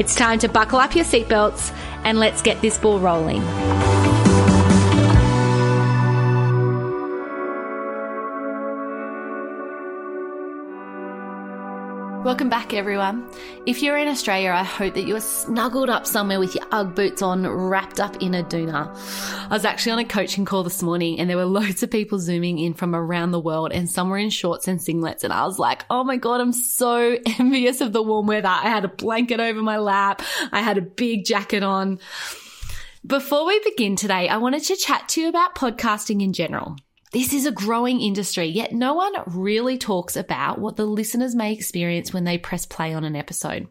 It's time to buckle up your seatbelts and let's get this ball rolling. Welcome back, everyone. If you're in Australia, I hope that you are snuggled up somewhere with your Ugg boots on, wrapped up in a doona. I was actually on a coaching call this morning and there were loads of people zooming in from around the world and some were in shorts and singlets. And I was like, oh my God, I'm so envious of the warm weather. I had a blanket over my lap. I had a big jacket on. Before we begin today, I wanted to chat to you about podcasting in general. This is a growing industry, yet no one really talks about what the listeners may experience when they press play on an episode.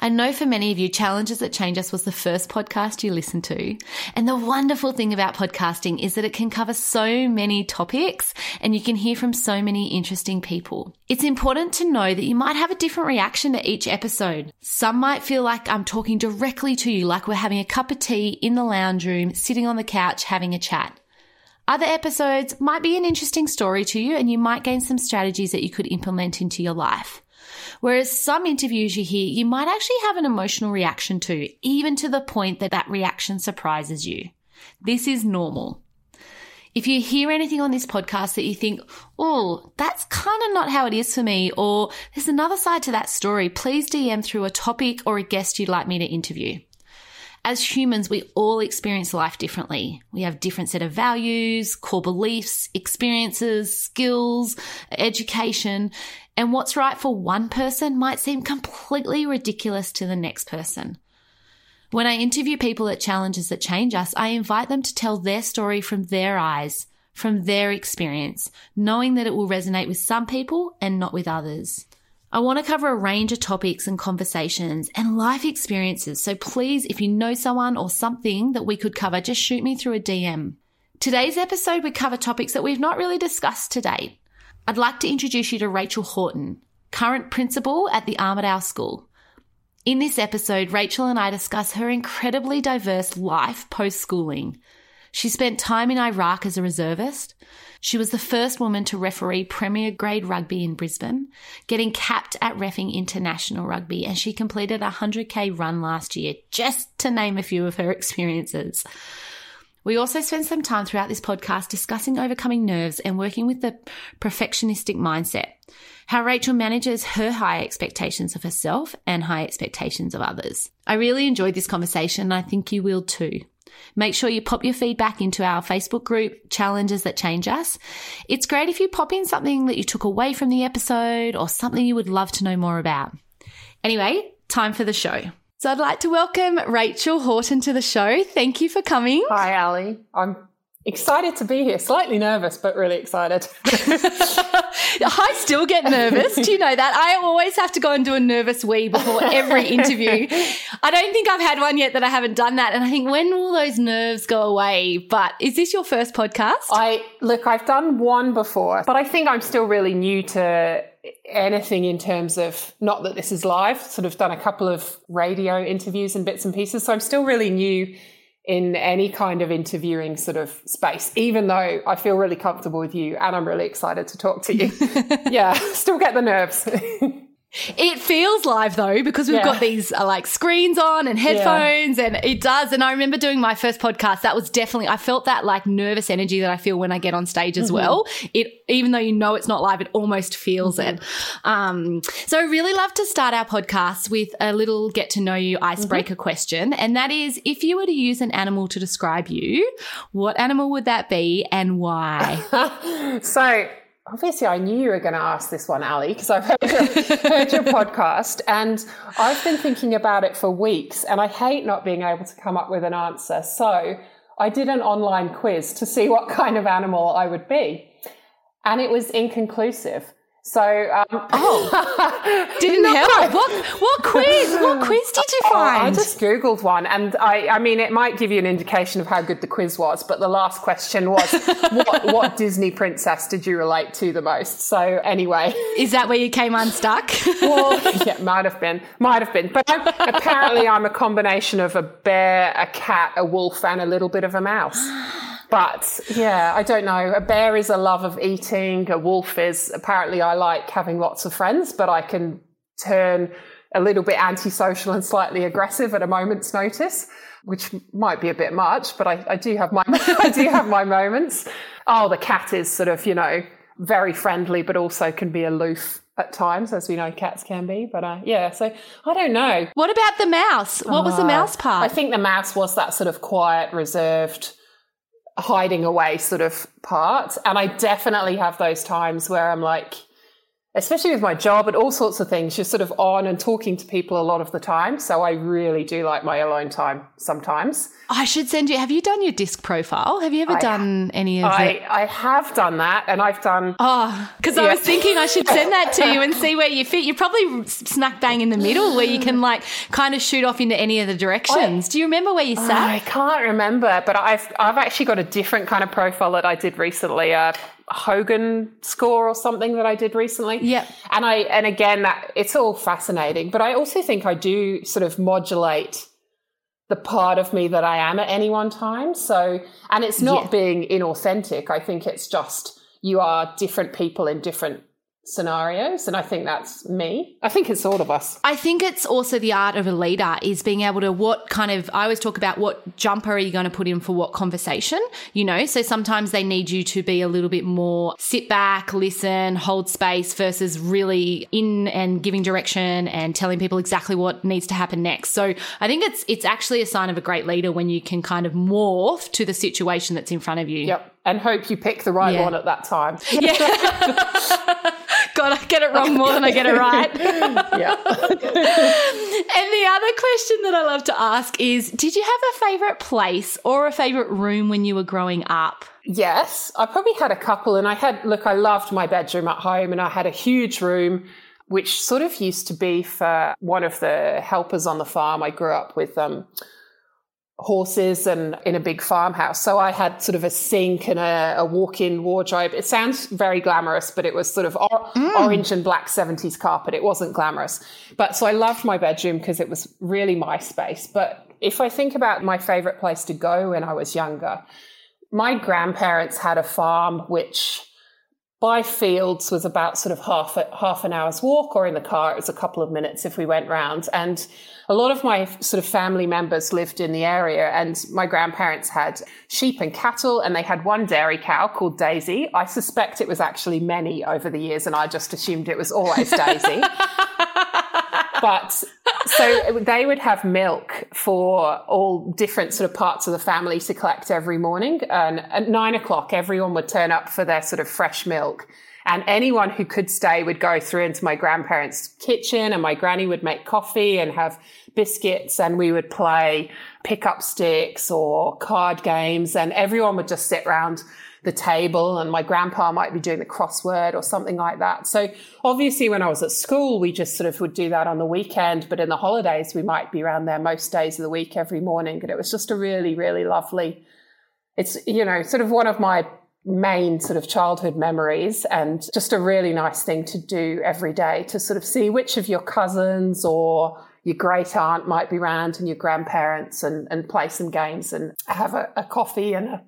I know for many of you, Challenges That Change Us was the first podcast you listened to. And the wonderful thing about podcasting is that it can cover so many topics and you can hear from so many interesting people. It's important to know that you might have a different reaction to each episode. Some might feel like I'm talking directly to you, like we're having a cup of tea in the lounge room, sitting on the couch, having a chat. Other episodes might be an interesting story to you and you might gain some strategies that you could implement into your life. Whereas some interviews you hear, you might actually have an emotional reaction to, even to the point that that reaction surprises you. This is normal. If you hear anything on this podcast that you think, oh, that's kind of not how it is for me, or there's another side to that story, please DM through a topic or a guest you'd like me to interview. As humans, we all experience life differently. We have different set of values, core beliefs, experiences, skills, education, and what's right for one person might seem completely ridiculous to the next person. When I interview people at Challenges That Change Us, I invite them to tell their story from their eyes, from their experience, knowing that it will resonate with some people and not with others. I want to cover a range of topics and conversations and life experiences. So please, if you know someone or something that we could cover, just shoot me through a DM. Today's episode, we cover topics that we've not really discussed to date. I'd like to introduce you to Rachel Horton, current principal at the Armidale School. In this episode, Rachel and I discuss her incredibly diverse life post schooling. She spent time in Iraq as a reservist. She was the first woman to referee Premier grade rugby in Brisbane, getting capped at refing international rugby, and she completed a 100k run last year, just to name a few of her experiences. We also spend some time throughout this podcast discussing overcoming nerves and working with the perfectionistic mindset. How Rachel manages her high expectations of herself and high expectations of others. I really enjoyed this conversation and I think you will too. Make sure you pop your feedback into our Facebook group, Challenges That Change Us. It's great if you pop in something that you took away from the episode or something you would love to know more about. Anyway, time for the show. So I'd like to welcome Rachel Horton to the show. Thank you for coming. Hi, Ali. I'm Excited to be here. Slightly nervous, but really excited. I still get nervous. Do you know that? I always have to go and do a nervous wee before every interview. I don't think I've had one yet that I haven't done that. And I think, when will those nerves go away? But is this your first podcast? I look, I've done one before, but I think I'm still really new to anything in terms of not that this is live, sort of done a couple of radio interviews and bits and pieces. So I'm still really new in any kind of interviewing sort of space, even though I feel really comfortable with you and I'm really excited to talk to you. yeah, still get the nerves. It feels live though because we've yeah. got these uh, like screens on and headphones yeah. and it does. And I remember doing my first podcast. That was definitely I felt that like nervous energy that I feel when I get on stage as mm-hmm. well. It even though you know it's not live, it almost feels mm-hmm. it. Um, so I really love to start our podcast with a little get to know you icebreaker mm-hmm. question, and that is if you were to use an animal to describe you, what animal would that be and why? so obviously I knew you were going to ask this one, Ali, because I've heard your, heard your podcast and I've been thinking about it for weeks and I hate not being able to come up with an answer. So I did an online quiz to see what kind of animal I would be. And it was inconclusive. So, um, oh, didn't help. What what quiz? What quiz did you find? Oh, I just googled one, and I, I mean, it might give you an indication of how good the quiz was. But the last question was, what, what Disney princess did you relate to the most? So, anyway, is that where you came unstuck? well, yeah, might have been, might have been. But I'm, apparently, I'm a combination of a bear, a cat, a wolf, and a little bit of a mouse. But yeah, I don't know. A bear is a love of eating. A wolf is apparently I like having lots of friends, but I can turn a little bit antisocial and slightly aggressive at a moment's notice, which might be a bit much, but I, I do have my I do have my moments. Oh, the cat is sort of, you know, very friendly, but also can be aloof at times, as we know cats can be. But uh, yeah, so I don't know. What about the mouse? What was the Uh, mouse part? I think the mouse was that sort of quiet, reserved, hiding away sort of part. And I definitely have those times where I'm like, especially with my job and all sorts of things, you're sort of on and talking to people a lot of the time. So I really do like my alone time sometimes. I should send you. Have you done your DISC profile? Have you ever I- done any of it? I, I have done that and I've done ah, Oh, because I was thinking I should send that to you and see where you fit. You're probably smack bang in the middle where you can like kind of shoot off into any of the directions. Do you remember where you sat? I can't remember, but I've I've actually got a different kind of profile that I did recently, a Hogan score or something that I did recently. Yeah. And I and again that it's all fascinating, but I also think I do sort of modulate the part of me that I am at any one time. So and it's not Yeah. being inauthentic. I think it's just you are different people in different scenarios and I think that's me. I think it's all of us. I think it's also the art of a leader is being able to what kind of I always talk about what jumper are you going to put in for what conversation, you know? So sometimes they need you to be a little bit more sit back, listen, hold space versus really in and giving direction and telling people exactly what needs to happen next. So I think it's it's actually a sign of a great leader when you can kind of morph to the situation that's in front of you. Yep. And hope you pick the right Yeah. one at that time. Yeah. God, I get it wrong more than I get it right. yeah. And the other question that I love to ask is Did you have a favorite place or a favorite room when you were growing up? Yes, I probably had a couple, and I had look. I loved my bedroom at home, and I had a huge room, which sort of used to be for one of the helpers on the farm. I grew up with um, horses and in a big farmhouse, so I had sort of a sink and a, a walk-in wardrobe. It sounds very glamorous, but it was sort of or- mm. orange and black seventies carpet. It wasn't glamorous, but so I loved my bedroom because it was really my space. But if I think about my favorite place to go when I was younger my grandparents had a farm which by fields was about sort of half a, half an hour's walk or in the car it was a couple of minutes if we went round and a lot of my sort of family members lived in the area and my grandparents had sheep and cattle and they had one dairy cow called Daisy I suspect it was actually many over the years and I just assumed it was always Daisy but so they would have milk for all different sort of parts of the family to collect every morning. And at nine o'clock, everyone would turn up for their sort of fresh milk. And anyone who could stay would go through into my grandparents' kitchen, and my granny would make coffee and have biscuits, and we would play pick up sticks or card games, and everyone would just sit round the table and my grandpa might be doing the crossword or something like that. So obviously when I was at school, we just sort of would do that on the weekend, but in the holidays, we might be around there most days of the week every morning. And it was just a really, really lovely, it's, you know, sort of one of my main sort of childhood memories and just a really nice thing to do every day to sort of see which of your cousins or your great aunt might be around and your grandparents and, and play some games and have a, a coffee and a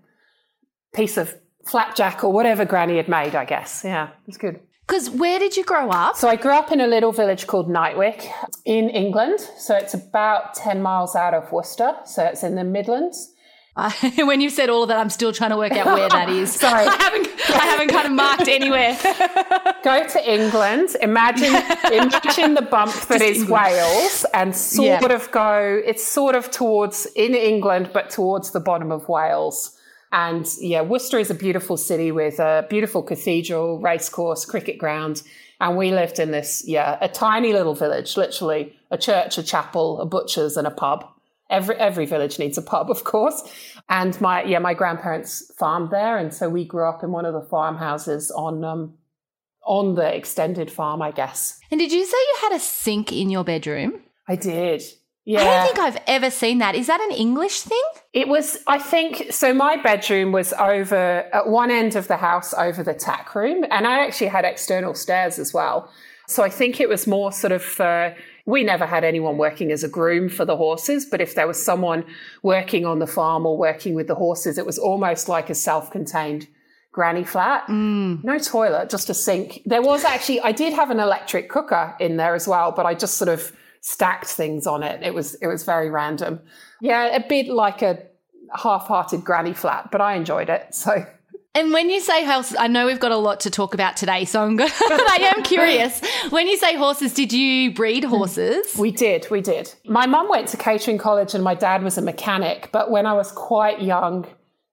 piece of flapjack or whatever granny had made, I guess. Yeah, it's good. Because where did you grow up? So I grew up in a little village called Knightwick in England. So it's about 10 miles out of Worcester. So it's in the Midlands. When you've said all of that, I'm still trying to work out where that is. Sorry. I haven't, I haven't kind of marked anywhere. Go to England. Imagine, imagine the bump that is England. Wales, and sort Yeah. of go. It's sort of towards in England, but towards the bottom of Wales. And yeah, Worcester is a beautiful city with a beautiful cathedral, racecourse, cricket ground. And we lived in this, yeah, a tiny little village, literally a church, a chapel, a butcher's, and a pub. Every every village needs a pub, of course. And my yeah, my grandparents farmed there, and so we grew up in one of the farmhouses on um, on the extended farm, I guess. And did you say you had a sink in your bedroom? I did. Yeah. I don't think I've ever seen that. Is that an English thing? It was, I think, so my bedroom was over at one end of the house over the tack room, and I actually had external stairs as well. So I think it was more sort of, uh, we never had anyone working as a groom for the horses, but if there was someone working on the farm or working with the horses, it was almost like a self contained granny flat. Mm. No toilet, just a sink. There was actually, I did have an electric cooker in there as well, but I just sort of stacked things on it. It was, it was very random. Yeah, a bit like a half hearted granny flat, but I enjoyed it. So. And when you say horses, I know we've got a lot to talk about today, so I'm going. I am curious. When you say horses, did you breed horses? We did, we did. My mum went to catering college, and my dad was a mechanic. But when I was quite young,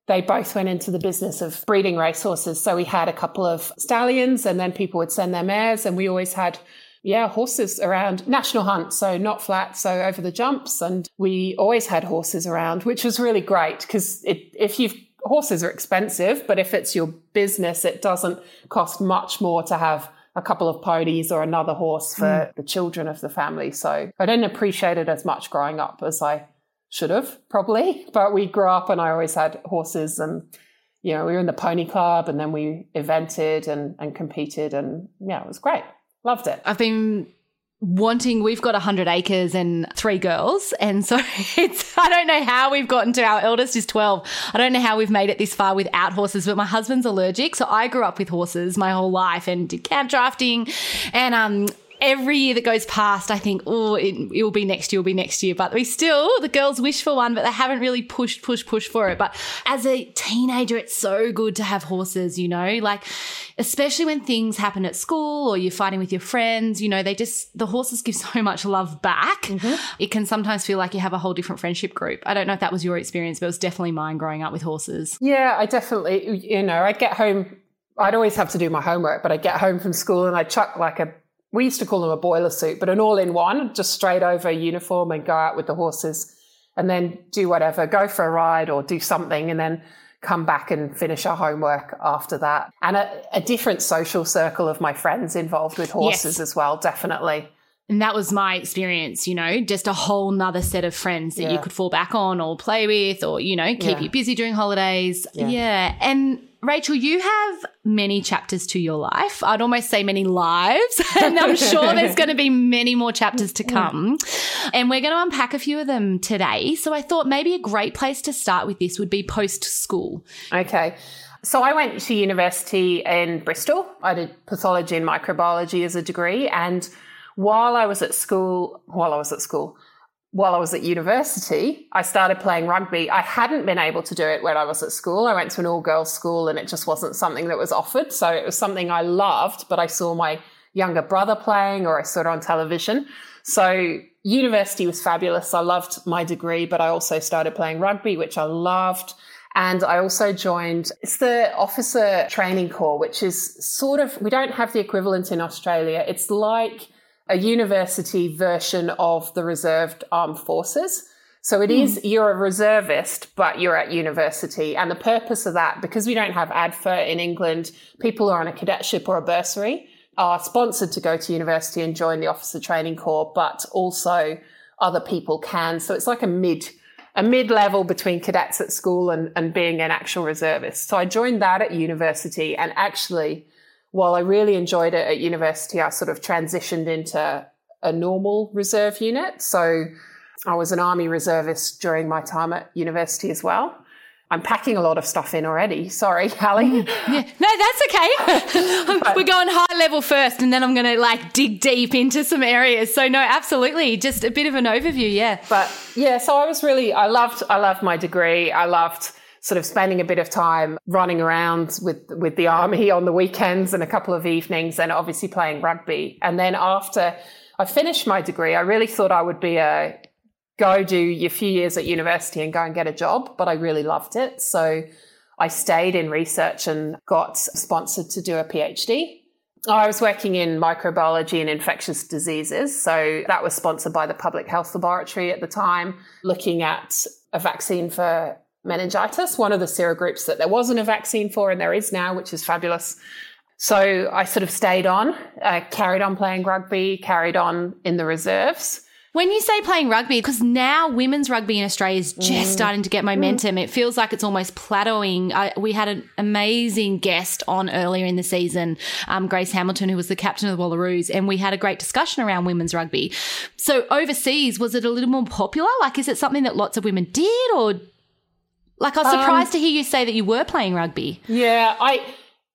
they both went into the business of breeding racehorses. So we had a couple of stallions, and then people would send their mares, and we always had yeah, horses around national hunt, so not flat, so over the jumps. And we always had horses around, which was really great because if you've horses are expensive, but if it's your business, it doesn't cost much more to have a couple of ponies or another horse for mm. the children of the family. So I didn't appreciate it as much growing up as I should have, probably. But we grew up and I always had horses and you know, we were in the pony club and then we evented and, and competed and yeah, it was great. Loved it. I've been wanting we've got 100 acres and three girls. And so it's i don't know how we've gotten to our eldest is 12 i don't know how we've made it this far without horses but my husband's allergic. So i grew up with horses my whole life and did camp drafting. And um every year that goes past, I think, oh, it, it, will be next year, will be next year. But we still, the girls wish for one, but they haven't really pushed, push, push for it. But as a teenager, it's so good to have horses, you know, like, especially when things happen at school or you're fighting with your friends, you know, they just, the horses give so much love back. Mm-hmm. It can sometimes feel like you have a whole different friendship group. I don't know if that was your experience, but it was definitely mine growing up with horses. Yeah, I definitely, you know, I'd get home I'd always have to do my homework, but I'd get home from school and I'd chuck like a we used to call them a boiler suit, but an all in one, just straight over uniform and go out with the horses and then do whatever, go for a ride or do something and then come back and finish our homework after that. And a, a different social circle of my friends involved with horses yes. as well, definitely. And that was my experience, you know, just a whole nother set of friends that yeah. you could fall back on or play with or, you know, keep yeah. you busy during holidays. Yeah. yeah. And Rachel, you have many chapters to your life. I'd almost say many lives. And I'm sure there's going to be many more chapters to come. And we're going to unpack a few of them today. So I thought maybe a great place to start with this would be post school. Okay. So I went to university in Bristol. I did pathology and microbiology as a degree. And while I was at school, while I was at school, while I was at university, I started playing rugby. I hadn't been able to do it when I was at school. I went to an all girls school and it just wasn't something that was offered. So it was something I loved, but I saw my younger brother playing or I saw it on television. So university was fabulous. I loved my degree, but I also started playing rugby, which I loved. And I also joined, it's the officer training corps, which is sort of, we don't have the equivalent in Australia. It's like, a university version of the reserved armed forces. So it mm. is, you're a reservist, but you're at university. And the purpose of that, because we don't have ADFA in England, people who are on a cadetship or a bursary are sponsored to go to university and join the officer training corps, but also other people can. So it's like a mid, a mid level between cadets at school and, and being an actual reservist. So I joined that at university and actually while I really enjoyed it at university, I sort of transitioned into a normal reserve unit. So I was an army reservist during my time at university as well. I'm packing a lot of stuff in already. Sorry, Ali. Yeah. No, that's okay. but, We're going high level first and then I'm going to like dig deep into some areas. So no, absolutely. Just a bit of an overview. Yeah. But yeah, so I was really, I loved, I loved my degree. I loved sort of spending a bit of time running around with with the army on the weekends and a couple of evenings and obviously playing rugby. And then after I finished my degree, I really thought I would be a go do your few years at university and go and get a job, but I really loved it. So I stayed in research and got sponsored to do a PhD. I was working in microbiology and infectious diseases. So that was sponsored by the Public Health Laboratory at the time, looking at a vaccine for meningitis, one of the serogroups that there wasn't a vaccine for and there is now, which is fabulous. So I sort of stayed on, uh, carried on playing rugby, carried on in the reserves. When you say playing rugby, because now women's rugby in Australia is just mm. starting to get momentum, mm. it feels like it's almost plateauing. Uh, we had an amazing guest on earlier in the season, um, Grace Hamilton, who was the captain of the Wallaroos, and we had a great discussion around women's rugby. So overseas, was it a little more popular? Like, is it something that lots of women did, or like I was surprised um, to hear you say that you were playing rugby? Yeah, I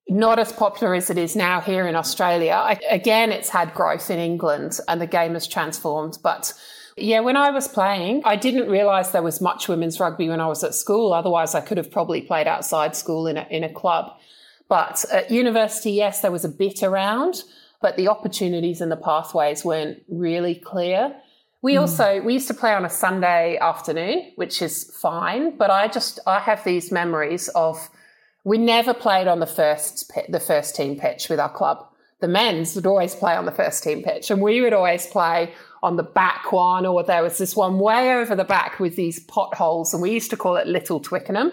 not as popular as it is now here in Australia. I, again, it's had growth in England and the game has transformed. But yeah, when I was playing, I didn't realize there was much women's rugby when I was at school. Otherwise, I could have probably played outside school in a, in a club. But at university, yes, there was a bit around, but the opportunities and the pathways weren't really clear. We mm. also we used to play on a Sunday afternoon, which is fine, but I just I have these memories of we never played on the first the first team pitch with our club. The men's would always play on the first team pitch, and we would always play on the back one, or there was this one way over the back with these potholes, and we used to call it Little Twickenham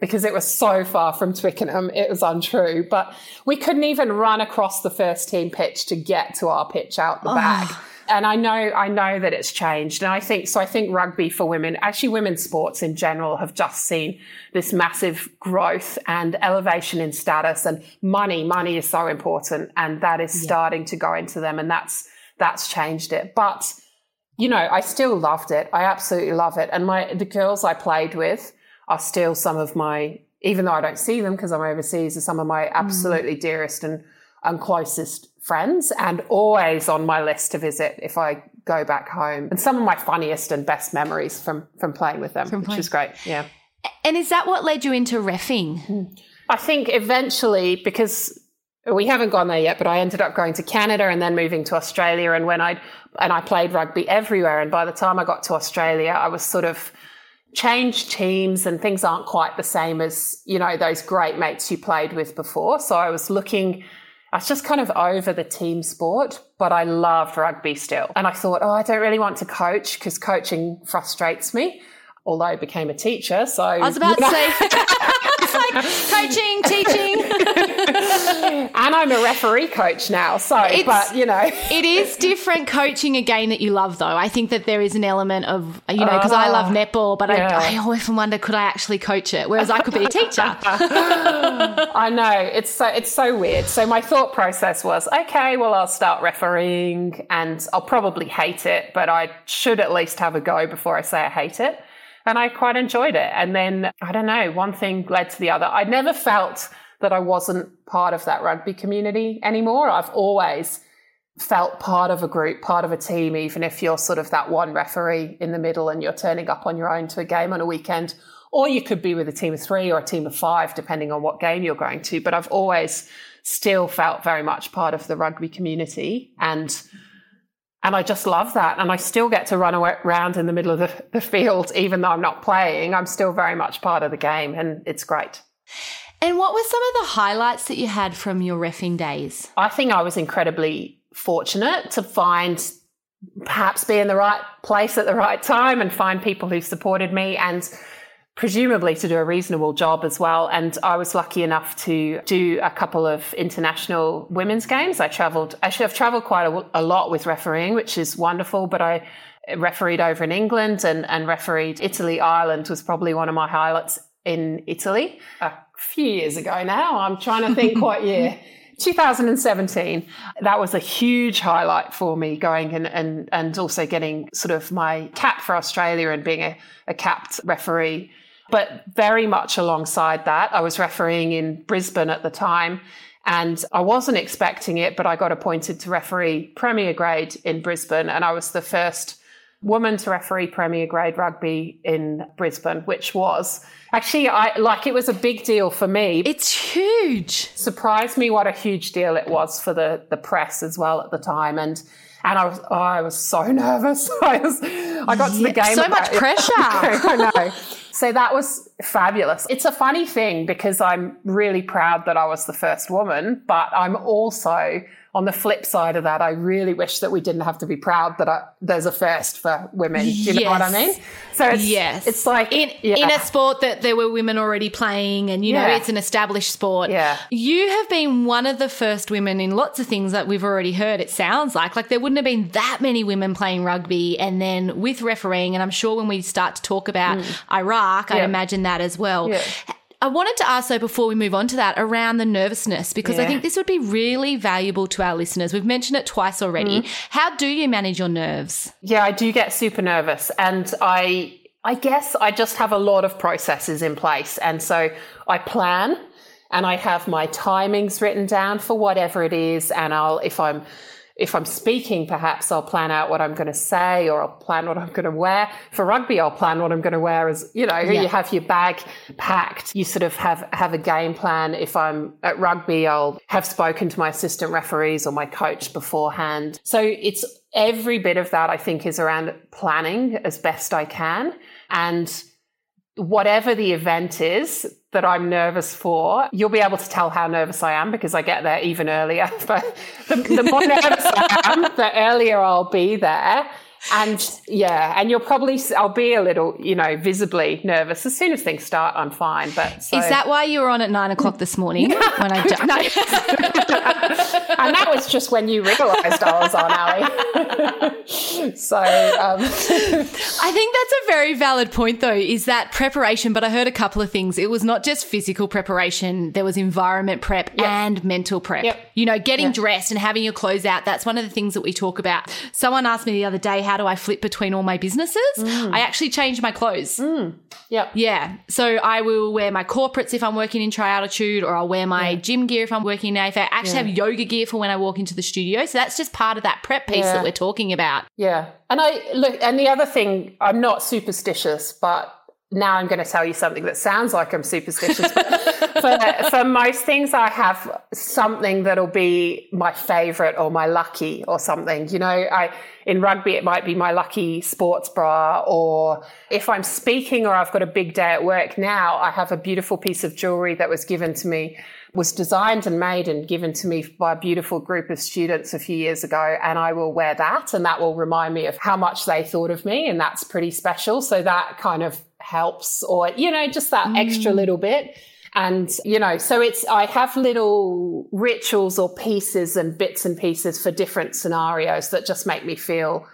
because it was so far from Twickenham, it was untrue. But we couldn't even run across the first team pitch to get to our pitch out the oh. back and I know I know that it's changed, and I think so. I think rugby for women, actually, women's sports in general, have just seen this massive growth and elevation in status, and money. Money is so important, and that is yeah. starting to go into them, and that's that's changed it. But you know, I still loved it. I absolutely love it, and my the girls I played with are still some of my, even though I don't see them because I'm overseas, are some of my mm. absolutely mm. dearest and and closest friends and always on my list to visit if I go back home. And some of my funniest and best memories from from playing with them, from which playing. is great. Yeah. And is that what led you into refing? I think eventually because we haven't gone there yet, but I ended up going to Canada and then moving to Australia. And when I and I played rugby everywhere, and by the time I got to Australia, I was sort of changed teams and things aren't quite the same as you know those great mates you played with before. So I was looking I was just kind of over the team sport, but I loved rugby still. And I thought, oh, I don't really want to coach because coaching frustrates me, although I became a teacher. So I was about to say, like coaching, teaching. and I'm a referee coach now. So, it's, but you know, it is different coaching a game that you love, though. I think that there is an element of, you know, because uh, I love ah, netball, but yeah. I, I often wonder, could I actually coach it? Whereas I could be a teacher. I know it's so it's so weird. So my thought process was, okay, well, I'll start refereeing, and I'll probably hate it, but I should at least have a go before I say I hate it. And I quite enjoyed it. And then I don't know, one thing led to the other. I never felt that I wasn't part of that rugby community anymore. I've always felt part of a group, part of a team, even if you're sort of that one referee in the middle and you're turning up on your own to a game on a weekend. Or you could be with a team of three or a team of five, depending on what game you're going to. But I've always still felt very much part of the rugby community. And and I just love that. And I still get to run around in the middle of the, the field, even though I'm not playing. I'm still very much part of the game, and it's great. And what were some of the highlights that you had from your refing days? I think I was incredibly fortunate to find perhaps be in the right place at the right time and find people who supported me and presumably to do a reasonable job as well. And I was lucky enough to do a couple of international women's games. I traveled, actually, I've traveled quite a, a lot with refereeing, which is wonderful, but I refereed over in England and, and refereed Italy, Ireland was probably one of my highlights in Italy a few years ago now. I'm trying to think what year. 2017, that was a huge highlight for me going and, and, and also getting sort of my cap for Australia and being a, a capped referee. But very much alongside that, I was refereeing in Brisbane at the time and I wasn't expecting it, but I got appointed to referee Premier Grade in Brisbane and I was the first woman to referee Premier Grade rugby in Brisbane, which was actually I like it was a big deal for me. It's huge. Surprised me what a huge deal it was for the the press as well at the time and and I was oh, I was so nervous. I was I got to the game. So much pressure. I know. so that was fabulous. It's a funny thing because I'm really proud that I was the first woman, but I'm also on the flip side of that, I really wish that we didn't have to be proud that I, there's a first for women. Do you yes. know what I mean? So it's, yes. it's like in, yeah. in a sport that there were women already playing and, you know, yeah. it's an established sport. Yeah. You have been one of the first women in lots of things that we've already heard, it sounds like. Like there wouldn't have been that many women playing rugby and then with refereeing, and I'm sure when we start to talk about mm. Iraq, yeah. I imagine that as well. I wanted to ask though before we move on to that around the nervousness because yeah. I think this would be really valuable to our listeners. We've mentioned it twice already. Mm. How do you manage your nerves? Yeah, I do get super nervous and I I guess I just have a lot of processes in place and so I plan and I have my timings written down for whatever it is and I'll if I'm if I'm speaking, perhaps I'll plan out what I'm going to say or I'll plan what I'm going to wear. For rugby, I'll plan what I'm going to wear as, you know, yeah. you have your bag packed. You sort of have, have a game plan. If I'm at rugby, I'll have spoken to my assistant referees or my coach beforehand. So it's every bit of that I think is around planning as best I can. And whatever the event is that I'm nervous for, you'll be able to tell how nervous I am because I get there even earlier. But the, the more nervous I am, the earlier I'll be there. And yeah, and you'll probably, I'll be a little, you know, visibly nervous. As soon as things start, I'm fine. But so. Is that why you were on at nine o'clock this morning when I jumped? And that was just when you realised I was on, Ali. so um. I think that's a very valid point, though, is that preparation. But I heard a couple of things. It was not just physical preparation, there was environment prep yep. and mental prep. Yep. You know, getting yep. dressed and having your clothes out. That's one of the things that we talk about. Someone asked me the other day, how do I flip between all my businesses? Mm. I actually change my clothes. Mm. Yeah. Yeah. So I will wear my corporates if I'm working in Trialtitude, or I'll wear my yeah. gym gear if I'm working in AFA. I actually yeah. have yoga gear for when I walk into the studio. So that's just part of that prep piece yeah. that we're talking about. Yeah. And I look, and the other thing, I'm not superstitious, but now I'm going to tell you something that sounds like I'm superstitious. for, for most things, I have something that'll be my favorite or my lucky or something. You know, I, in rugby, it might be my lucky sports bra, or if I'm speaking or I've got a big day at work now, I have a beautiful piece of jewelry that was given to me was designed and made and given to me by a beautiful group of students a few years ago. And I will wear that and that will remind me of how much they thought of me. And that's pretty special. So that kind of helps or, you know, just that mm. extra little bit. And, you know, so it's, I have little rituals or pieces and bits and pieces for different scenarios that just make me feel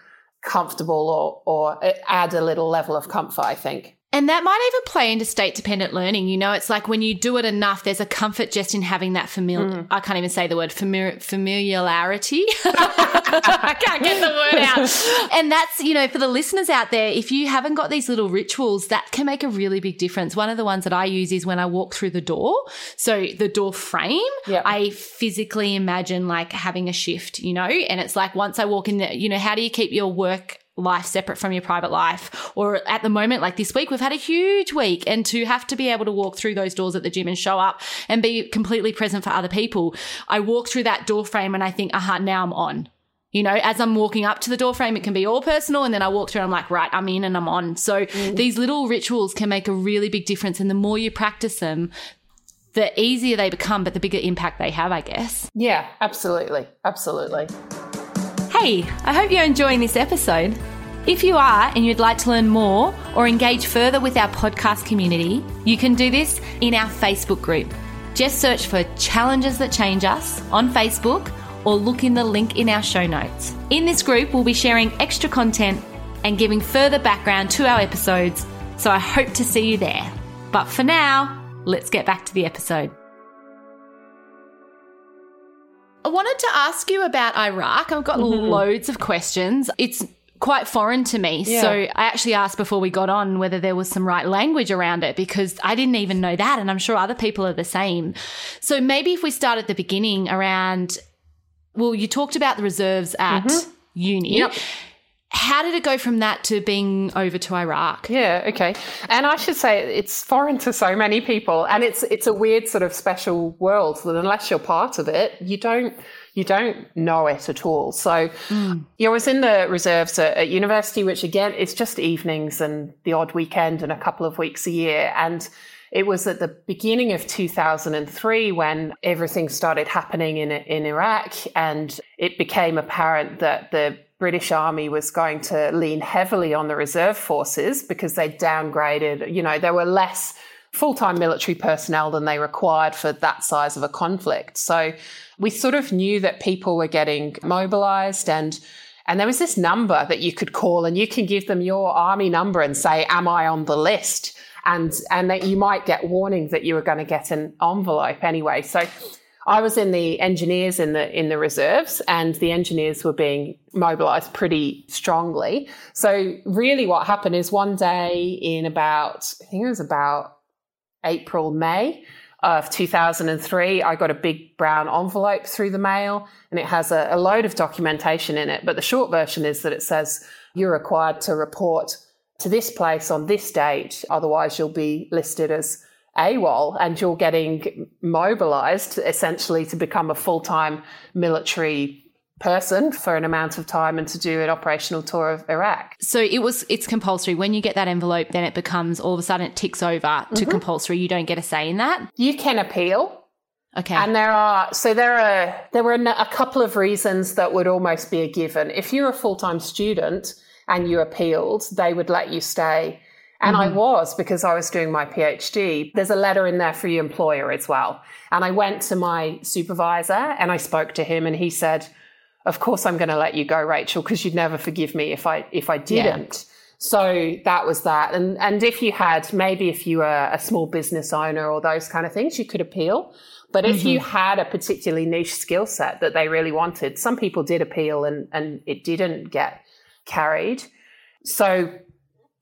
comfortable or, or add a little level of comfort, I think. And that might even play into state dependent learning. You know, it's like when you do it enough, there's a comfort just in having that familiar, mm. I can't even say the word famili- familiarity. I can't get the word out. And that's, you know, for the listeners out there, if you haven't got these little rituals, that can make a really big difference. One of the ones that I use is when I walk through the door. So the door frame, yep. I physically imagine like having a shift, you know, and it's like once I walk in there, you know, how do you keep your work life separate from your private life. Or at the moment, like this week, we've had a huge week and to have to be able to walk through those doors at the gym and show up and be completely present for other people. I walk through that door frame and I think, aha, now I'm on. You know, as I'm walking up to the door frame, it can be all personal. And then I walk through and I'm like, right, I'm in and I'm on. So mm. these little rituals can make a really big difference. And the more you practice them, the easier they become, but the bigger impact they have, I guess. Yeah, absolutely. Absolutely. Hey, I hope you're enjoying this episode. If you are and you'd like to learn more or engage further with our podcast community, you can do this in our Facebook group. Just search for Challenges That Change Us on Facebook or look in the link in our show notes. In this group, we'll be sharing extra content and giving further background to our episodes, so I hope to see you there. But for now, let's get back to the episode. I wanted to ask you about Iraq. I've got mm-hmm. loads of questions. It's quite foreign to me. Yeah. So I actually asked before we got on whether there was some right language around it because I didn't even know that. And I'm sure other people are the same. So maybe if we start at the beginning around, well, you talked about the reserves at mm-hmm. uni. Yep how did it go from that to being over to Iraq? Yeah, okay. And I should say it's foreign to so many people and it's it's a weird sort of special world that unless you're part of it, you don't you don't know it at all. So mm. I was in the reserves at, at, university, which again, it's just evenings and the odd weekend and a couple of weeks a year. And it was at the beginning of 2003 when everything started happening in, in Iraq and it became apparent that the British Army was going to lean heavily on the reserve forces because they downgraded, you know, there were less full time military personnel than they required for that size of a conflict. So we sort of knew that people were getting mobilized and and there was this number that you could call and you can give them your army number and say, Am I on the list? And and that you might get warning that you were going to get an envelope anyway. So I was in the engineers in the in the reserves, and the engineers were being mobilised pretty strongly. So really, what happened is one day in about I think it was about April, May of 2003, I got a big brown envelope through the mail and it has a, a, load of documentation in it. But the short version is that it says you're required to report to this place on this date, otherwise, you'll be listed as AWOL and you're getting mobilized essentially to become a full time military person for an amount of time and to do an operational tour of Iraq. So it was it's compulsory. When you get that envelope, then it becomes all of a sudden it ticks over to mm-hmm. compulsory. You don't get a say in that. You can appeal. Okay. And there are so there are there were a couple of reasons that would almost be a given. If you're a full-time student and you appealed, they would let you stay. And mm-hmm. I was because I was doing my PhD. There's a letter in there for your employer as well. And I went to my supervisor and I spoke to him and he said, of course I'm going to let you go, Rachel, because you'd never forgive me if I if I didn't. Yeah. So that was that. And and if you had maybe if you were a small business owner or those kind of things, you could appeal. But if mm-hmm. you had a particularly niche skill set that they really wanted, some people did appeal and and it didn't get carried. So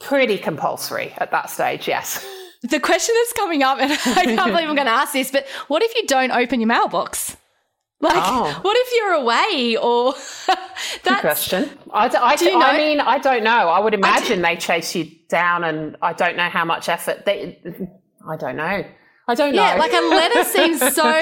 pretty compulsory at that stage, yes. The question that's coming up, and I can't believe I'm going to ask this, but what if you don't open your mailbox? Like, oh. what if you're away or that's Good question? I, I, do you know? I mean, I don't know. I would imagine they chase you down, and I don't know how much effort they. I don't know. I don't yeah, know. like a letter seems so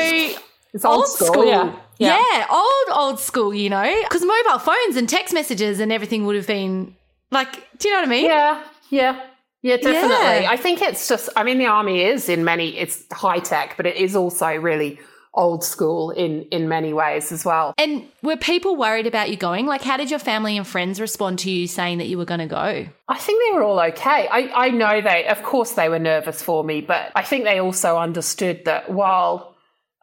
it's old, old school. school. Yeah. yeah. yeah, old old school. You know, because mobile phones and text messages and everything would have been like. Do you know what I mean? Yeah, yeah. Yeah, definitely. Yeah. I think it's just, I mean, the army is in many, it's high tech, but it is also really old school in in many ways as well. And were people worried about you going? Like how did your family and friends respond to you saying that you were going to go? I think they were all okay. I I know they of course they were nervous for me, but I think they also understood that while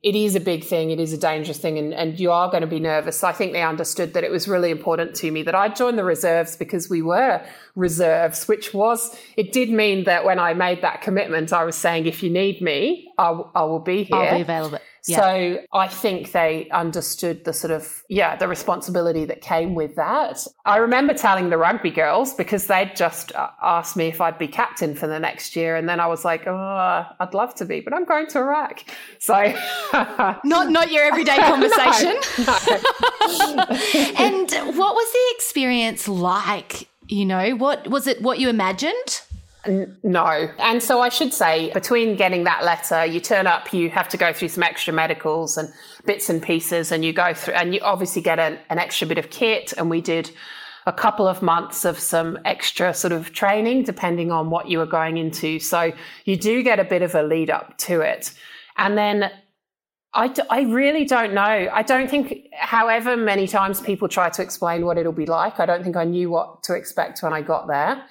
it is a big thing, it is a dangerous thing, and, and you are going to be nervous. I think they understood that it was really important to me that I joined the reserves because we were reserves, which was, it did mean that when I made that commitment, I was saying, if you need me, I, I will be here. I'll be available. Yeah. So I think they understood the sort of, yeah, the responsibility that came with that. I remember telling the rugby girls because they'd just uh, asked me if I'd be captain for the next year. And then I was like, oh, I'd love to be, but I'm going to Iraq. So not, not your everyday conversation. no, no. and what was the experience like? You know, what was it what you imagined? No. And so I should say, between getting that letter, you turn up, you have to go through some extra medicals and bits and pieces, and you go through, and you obviously get an, an extra bit of kit. And we did a couple of months of some extra sort of training, depending on what you were going into. So you do get a bit of a lead up to it. And then I, d- I really don't know. I don't think, however many times people try to explain what it'll be like, I don't think I knew what to expect when I got there.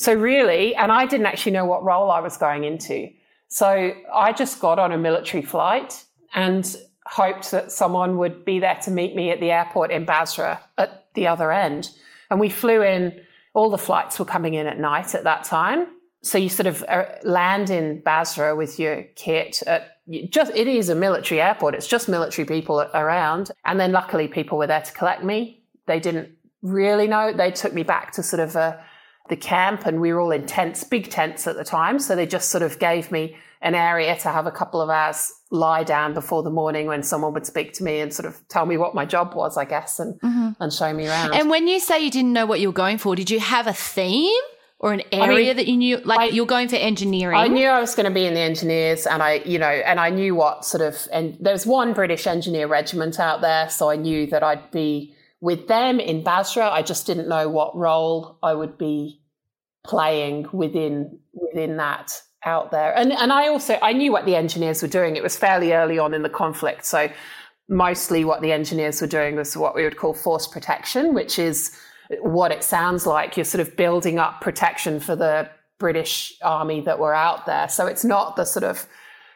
So really, and I didn't actually know what role I was going into. So I just got on a military flight and hoped that someone would be there to meet me at the airport in Basra at the other end. And we flew in, all the flights were coming in at night at that time. So you sort of uh, land in Basra with your kit at just, it is a military airport. It's just military people around. And then luckily people were there to collect me. They didn't really know. They took me back to sort of a, the camp and we were all in tents, big tents at the time. So they just sort of gave me an area to have a couple of hours lie down before the morning when someone would speak to me and sort of tell me what my job was, I guess, and, mm-hmm. and show me around. And when you say you didn't know what you were going for, did you have a theme? or an area I mean, that you knew like I, you're going for engineering i knew i was going to be in the engineers and i you know and i knew what sort of and there's one british engineer regiment out there so i knew that i'd be with them in basra i just didn't know what role i would be playing within within that out there and and i also i knew what the engineers were doing it was fairly early on in the conflict so mostly what the engineers were doing was what we would call force protection which is what it sounds like. You're sort of building up protection for the British army that were out there. So it's not the sort of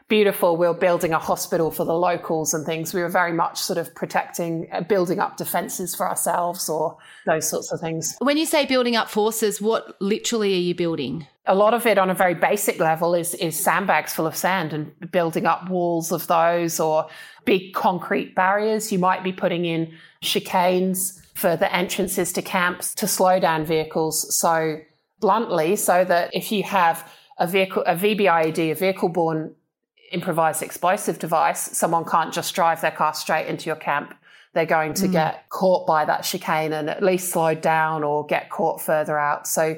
beautiful, we're building a hospital for the locals and things. We were very much sort of protecting, uh, building up defenses for ourselves or those sorts of things. When you say building up forces, what literally are you building? A lot of it on a very basic level is, is sandbags full of sand and building up walls of those or big concrete barriers. You might be putting in chicanes for the entrances to camps to slow down vehicles so bluntly, so that if you have a vehicle, a VBIED, a vehicle borne improvised explosive device, someone can't just drive their car straight into your camp. They're going to mm. get caught by that chicane and at least slowed down or get caught further out. So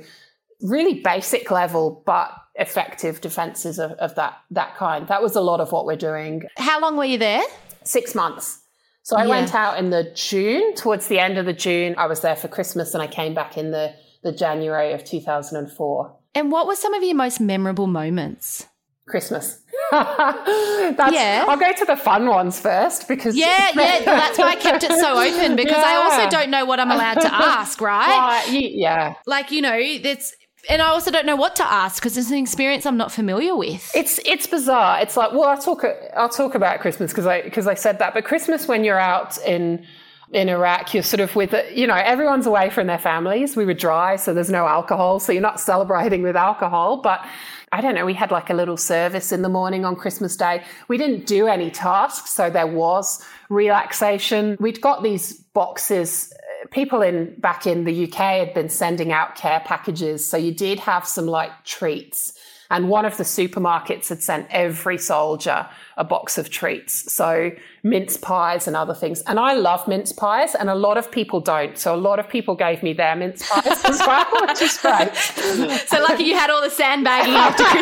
really basic level, but effective defenses of, of that that kind. That was a lot of what we're doing. How long were you there? Six months. So I yeah. went out in the June, towards the end of the June. I was there for Christmas and I came back in the, the January of 2004. And what were some of your most memorable moments? Christmas. yeah. I'll go to the fun ones first because yeah, yeah. That's why I kept it so open because yeah. I also don't know what I'm allowed to ask, right? Uh, yeah. Like you know, it's and I also don't know what to ask because it's an experience I'm not familiar with. It's it's bizarre. It's like well, I'll talk I'll talk about Christmas because I because I said that, but Christmas when you're out in in Iraq, you're sort of with you know everyone's away from their families. We were dry, so there's no alcohol, so you're not celebrating with alcohol, but. I don't know, we had like a little service in the morning on Christmas Day. We didn't do any tasks, so there was relaxation. We'd got these boxes uh, people in back in the UK had been sending out care packages. So you did have some like treats. And one of the supermarkets had sent every soldier a box of treats. So mince pies and other things. And I love mince pies, and a lot of people don't. So a lot of people gave me their mince pies as well, which is great. So lucky you had all the sandbagging after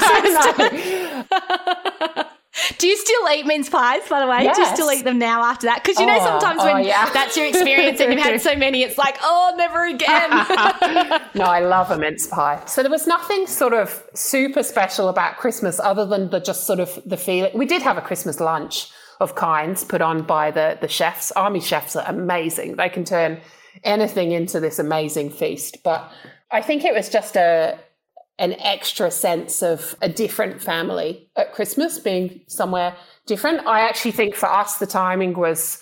Christmas. Do you still eat mince pies, by the way? Yes. Do you still eat them now after that? Because you know, oh, sometimes oh, when oh, yeah. that's your experience and you've had so many, it's like, oh, never again. no, I love a mince pie. So there was nothing sort of super special about Christmas other than the just sort of the feeling. We did have a Christmas lunch of kinds put on by the, the chefs. Army chefs are amazing. They can turn anything into this amazing feast. But I think it was just a, an extra sense of a different family at Christmas, being somewhere different. I actually think for us, the timing was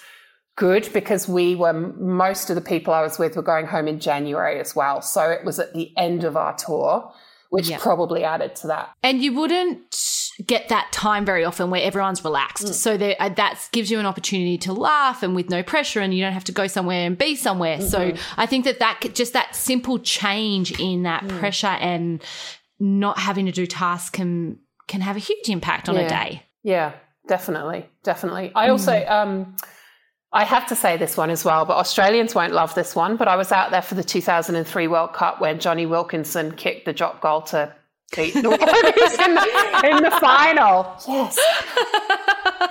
good because we were, most of the people I was with were going home in January as well. So it was at the end of our tour, which yeah. probably added to that. And you wouldn't get that time very often where everyone's relaxed. Mm. So there, uh, that gives you an opportunity to laugh and with no pressure, and you don't have to go somewhere and be somewhere. Mm-hmm. So I think that that just that simple change in that mm. pressure and not having to do tasks can can have a huge impact on yeah. a day. Yeah, definitely, definitely. I also. Mm. Um, I have to say this one as well, but Australians won't love this one. But I was out there for the 2003 World Cup when Jonny Wilkinson kicked the drop goal to beat the Wallabies in, the, in the final. Yes.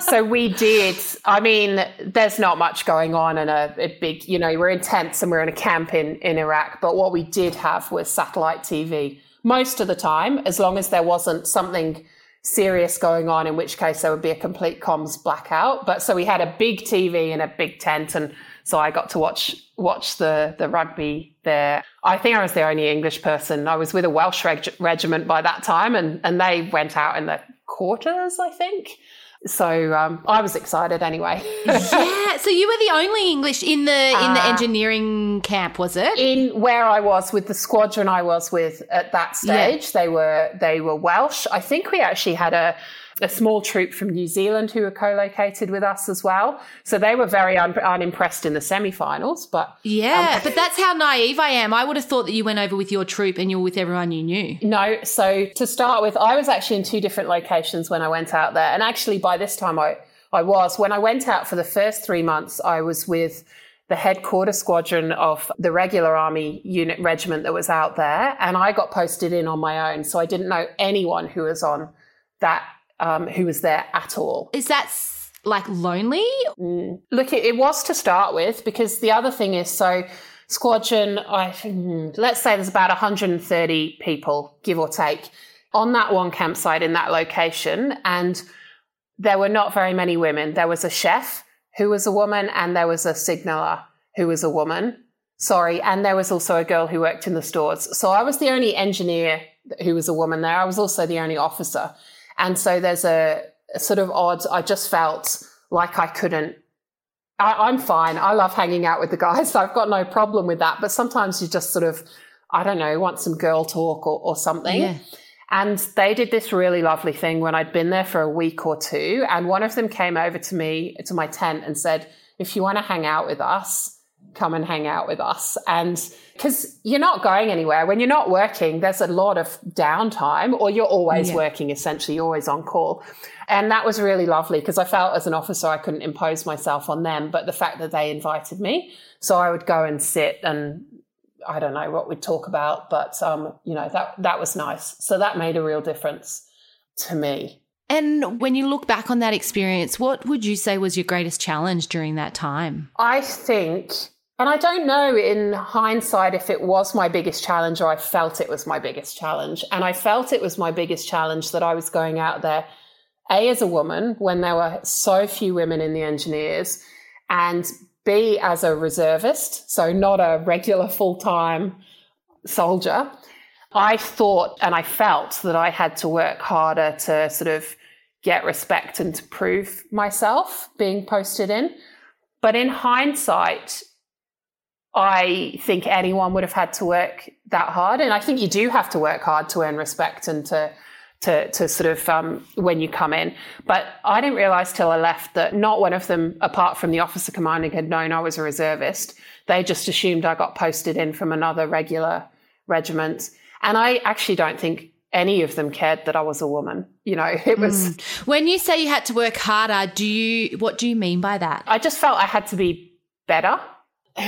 so we did. I mean, there's not much going on in a, a, big, you know, we're in tents and we're in a camp in, in Iraq. But what we did have was satellite TV most of the time, as long as there wasn't something serious going on, in which case there would be a complete comms blackout. But so we had a big TV and a big tent, and so I got to watch watch the the rugby there. I think I was the only English person. I was with a Welsh reg- regiment by that time, and and they went out in the quarters, I think. So um, I was excited anyway. yeah. So you were the only English in the in the uh, engineering camp, was it? In where I was with the squadron I was with at that stage, yeah. they were they were Welsh. I think we actually had a a small troop from New Zealand who were co-located with us as well. So they were very un- unimpressed in the semi-finals. But yeah, um, but that's how naive I am. I would have thought that you went over with your troop and you were with everyone you knew. No. So to start with, I was actually in two different locations when I went out there, and actually by this time I I was when I went out for the first three months, I was with the headquarter squadron of the regular army unit regiment that was out there. And I got posted in on my own. So I didn't know anyone who was on that, um, who was there at all. Is that like lonely? Mm. Look, it, it, was to start with because the other thing is so squadron, I hmm, let's say there's about 130 people, give or take, on that one campsite in that location. And there were not very many women. There was a chef who was a woman, and there was a signaler who was a woman. Sorry, and there was also a girl who worked in the stores. So I was the only engineer who was a woman there. I was also the only officer. And so there's a, a sort of odd, I just felt like I couldn't. I, am fine. I love hanging out with the guys. So I've got no problem with that. But sometimes you just sort of, I don't know, want some girl talk or, or something. Yeah. And they did this really lovely thing when I'd been there for a week or two. And one of them came over to me, to my tent, and said, If you want to hang out with us, come and hang out with us. And because you're not going anywhere, when you're not working, there's a lot of downtime, or you're always yeah. working, essentially, you're always on call. And that was really lovely because I felt as an officer I couldn't impose myself on them, but the fact that they invited me. So I would go and sit and I don't know what we'd talk about, but um, you know that that was nice. So that made a real difference to me. And when you look back on that experience, what would you say was your greatest challenge during that time? I think, and I don't know in hindsight if it was my biggest challenge or I felt it was my biggest challenge. And I felt it was my biggest challenge that I was going out there, A, as a woman, when there were so few women in the engineers, and B, as a reservist, so not a regular full time soldier, I thought and I felt that I had to work harder to sort of get respect and to prove myself being posted in. But in hindsight, I think anyone would have had to work that hard. And I think you do have to work hard to earn respect and to to, to sort of um, when you come in. But I didn't realize till I left that not one of them, apart from the officer commanding, had known I was a reservist. They just assumed I got posted in from another regular regiment. And I actually don't think any of them cared that I was a woman. You know, it was. Mm. When you say you had to work harder, do you, what do you mean by that? I just felt I had to be better.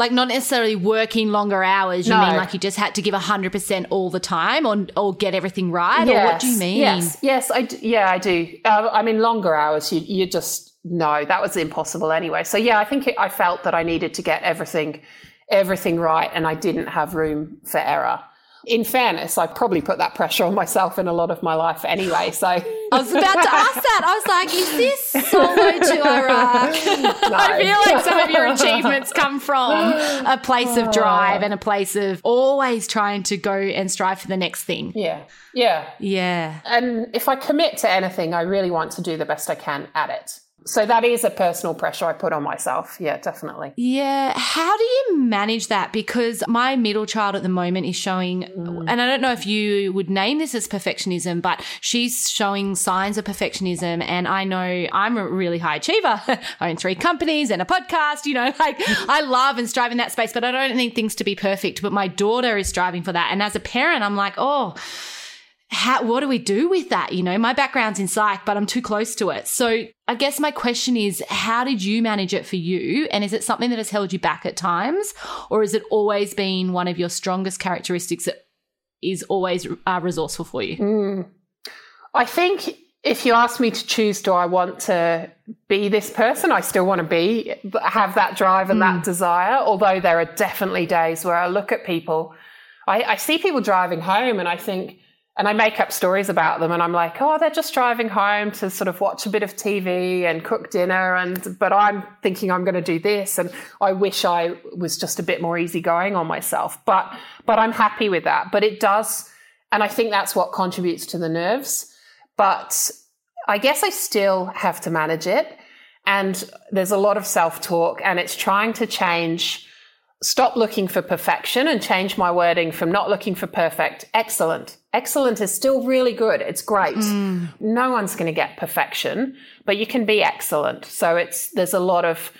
Like not necessarily working longer hours. You no. mean like you just had to give hundred percent all the time, or or get everything right, yes. or what do you mean? Yes, yes, I d- yeah, I do. Uh, I mean, longer hours. You you just no, that was impossible anyway. So yeah, I think it, I felt that I needed to get everything everything right, and I didn't have room for error in fairness, I probably put that pressure on myself in a lot of my life anyway. So I was about to ask that. I was like, is this solo to Iraq? No. I feel like some of your achievements come from a place of drive oh. and a place of always trying to go and strive for the next thing. Yeah. Yeah. Yeah. And if I commit to anything, I really want to do the best I can at it. So that is a personal pressure I put on myself. Yeah, definitely. Yeah. How do you manage that? Because my middle child at the moment is showing, mm. and I don't know if you would name this as perfectionism, but she's showing signs of perfectionism. And I know I'm a really high achiever. I own three companies and a podcast, you know, like I love and strive in that space, but I don't need things to be perfect. But my daughter is striving for that. And as a parent, I'm like, oh, how, what do we do with that? You know, my background's in psych, but I'm too close to it. So I guess my question is, how did you manage it for you? And is it something that has held you back at times? Or has it always been one of your strongest characteristics that is always uh, resourceful for you? Mm. I think if you ask me to choose, do I want to be this person? I still want to be, have that drive and mm. that desire. Although there are definitely days where I look at people, I, I see people driving home and I think, and I make up stories about them and I'm like, oh, they're just driving home to sort of watch a bit of TV and cook dinner and but I'm thinking I'm going to do this and I wish I was just a bit more easygoing on myself. But but I'm happy with that. But it does and I think that's what contributes to the nerves. But I guess I still have to manage it. And there's a lot of self-talk and it's trying to change stop looking for perfection and change my wording from not looking for perfect, excellent. Excellent is still really good. It's great. Mm. No one's going to get perfection, but you can be excellent. So it's, there's a lot of